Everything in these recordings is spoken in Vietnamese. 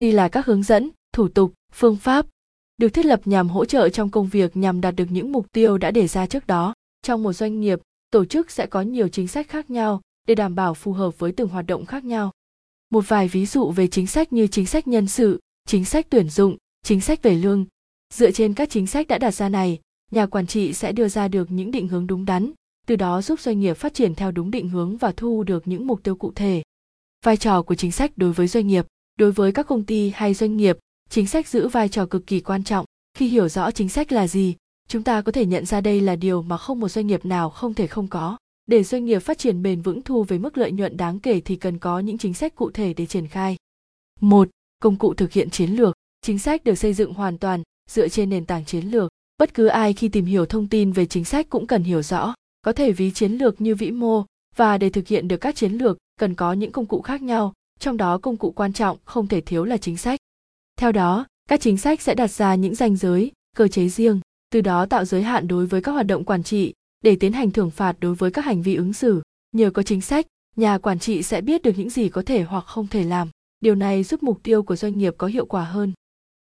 đi là các hướng dẫn, thủ tục, phương pháp được thiết lập nhằm hỗ trợ trong công việc nhằm đạt được những mục tiêu đã đề ra trước đó. Trong một doanh nghiệp, tổ chức sẽ có nhiều chính sách khác nhau để đảm bảo phù hợp với từng hoạt động khác nhau. Một vài ví dụ về chính sách như chính sách nhân sự, chính sách tuyển dụng, chính sách về lương. Dựa trên các chính sách đã đặt ra này, nhà quản trị sẽ đưa ra được những định hướng đúng đắn, từ đó giúp doanh nghiệp phát triển theo đúng định hướng và thu được những mục tiêu cụ thể. Vai trò của chính sách đối với doanh nghiệp, đối với các công ty hay doanh nghiệp, chính sách giữ vai trò cực kỳ quan trọng. Khi hiểu rõ chính sách là gì, chúng ta có thể nhận ra đây là điều mà không một doanh nghiệp nào không thể không có. Để doanh nghiệp phát triển bền vững thu về mức lợi nhuận đáng kể thì cần có những chính sách cụ thể để triển khai. Một, Công cụ thực hiện chiến lược. Chính sách được xây dựng hoàn toàn dựa trên nền tảng chiến lược. Bất cứ ai khi tìm hiểu thông tin về chính sách cũng cần hiểu rõ, có thể ví chiến lược như vĩ mô và để thực hiện được các chiến lược cần có những công cụ khác nhau, trong đó công cụ quan trọng không thể thiếu là chính sách. Theo đó, các chính sách sẽ đặt ra những ranh giới, cơ chế riêng, từ đó tạo giới hạn đối với các hoạt động quản trị để tiến hành thưởng phạt đối với các hành vi ứng xử. Nhờ có chính sách, nhà quản trị sẽ biết được những gì có thể hoặc không thể làm. Điều này giúp mục tiêu của doanh nghiệp có hiệu quả hơn.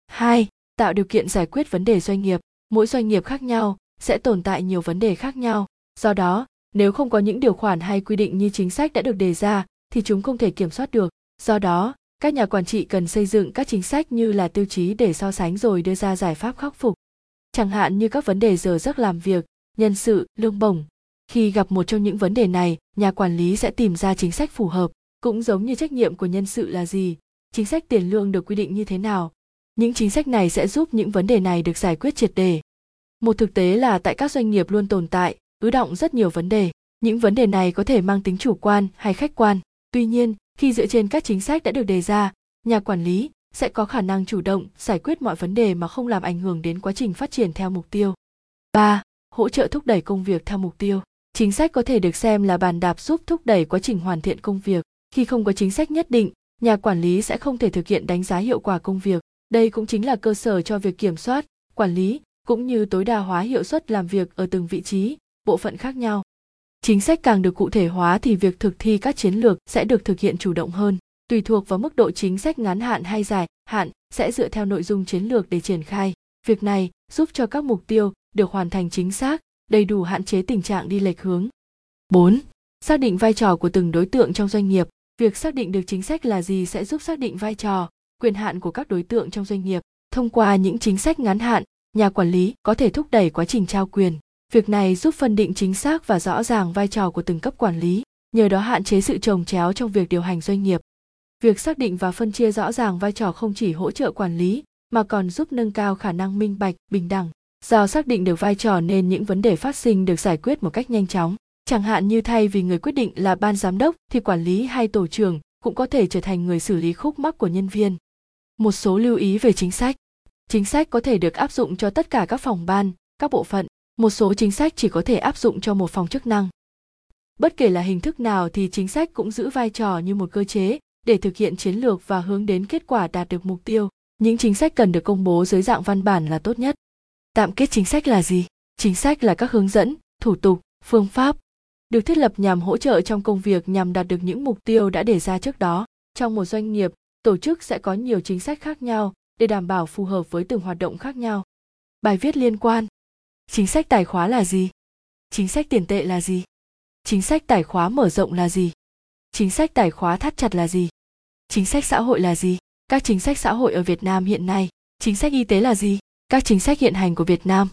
2. Tạo điều kiện giải quyết vấn đề doanh nghiệp. Mỗi doanh nghiệp khác nhau sẽ tồn tại nhiều vấn đề khác nhau. Do đó, nếu không có những điều khoản hay quy định như chính sách đã được đề ra thì chúng không thể kiểm soát được. Do đó, các nhà quản trị cần xây dựng các chính sách như là tiêu chí để so sánh rồi đưa ra giải pháp khắc phục. Chẳng hạn như các vấn đề giờ giấc làm việc nhân sự lương bổng. Khi gặp một trong những vấn đề này nhà quản lý sẽ tìm ra chính sách phù hợp cũng giống như trách nhiệm của nhân sự là gì chính sách tiền lương được quy định như thế nào. Những chính sách này sẽ giúp những vấn đề này được giải quyết triệt đề. Một thực tế là tại các doanh nghiệp luôn tồn tại ứ động rất nhiều vấn đề. Những vấn đề này có thể mang tính chủ quan hay khách quan. Tuy nhiên khi dựa trên các chính sách đã được đề ra nhà quản lý sẽ có khả năng chủ động giải quyết mọi vấn đề mà không làm ảnh hưởng đến quá trình phát triển theo mục tiêu 3. Hỗ trợ thúc đẩy công việc theo mục tiêu. Chính sách có thể được xem là bàn đạp giúp thúc đẩy quá trình hoàn thiện công việc. Khi không có chính sách nhất định, nhà quản lý sẽ không thể thực hiện đánh giá hiệu quả công việc. Đây cũng chính là cơ sở cho việc kiểm soát, quản lý cũng như tối đa hóa hiệu suất làm việc ở từng vị trí, bộ phận khác nhau chính sách càng được cụ thể hóa thì việc thực thi các chiến lược sẽ được thực hiện chủ động hơn tùy thuộc vào mức độ chính sách ngắn hạn hay dài hạn sẽ dựa theo nội dung chiến lược để triển khai việc này giúp cho các mục tiêu được hoàn thành chính xác đầy đủ hạn chế tình trạng đi lệch hướng 4. Xác định vai trò của từng đối tượng trong doanh nghiệp. Việc xác định được chính sách là gì sẽ giúp xác định vai trò, quyền hạn của các đối tượng trong doanh nghiệp. Thông qua những chính sách ngắn hạn, nhà quản lý có thể thúc đẩy quá trình trao quyền, Việc này giúp phân định chính xác và rõ ràng vai trò của từng cấp quản lý, nhờ đó hạn chế sự trồng chéo trong việc điều hành doanh nghiệp. Việc xác định và phân chia rõ ràng vai trò không chỉ hỗ trợ quản lý, mà còn giúp nâng cao khả năng minh bạch, bình đẳng. Do xác định được vai trò nên những vấn đề phát sinh được giải quyết một cách nhanh chóng. Chẳng hạn như thay vì người quyết định là ban giám đốc thì quản lý hay tổ trưởng cũng có thể trở thành người xử lý khúc mắc của nhân viên. Một số lưu ý về chính sách. Chính sách có thể được áp dụng cho tất cả các phòng ban, các bộ phận một số chính sách chỉ có thể áp dụng cho một phòng chức năng. Bất kể là hình thức nào thì chính sách cũng giữ vai trò như một cơ chế để thực hiện chiến lược và hướng đến kết quả đạt được mục tiêu. Những chính sách cần được công bố dưới dạng văn bản là tốt nhất. Tạm kết chính sách là gì? Chính sách là các hướng dẫn, thủ tục, phương pháp được thiết lập nhằm hỗ trợ trong công việc nhằm đạt được những mục tiêu đã đề ra trước đó. Trong một doanh nghiệp, tổ chức sẽ có nhiều chính sách khác nhau để đảm bảo phù hợp với từng hoạt động khác nhau. Bài viết liên quan chính sách tài khóa là gì? Chính sách tiền tệ là gì? Chính sách tài khóa mở rộng là gì? Chính sách tài khóa thắt chặt là gì? Chính sách xã hội là gì? Các chính sách xã hội ở việt nam hiện nay, chính sách y tế là gì? Các chính sách hiện hành của việt nam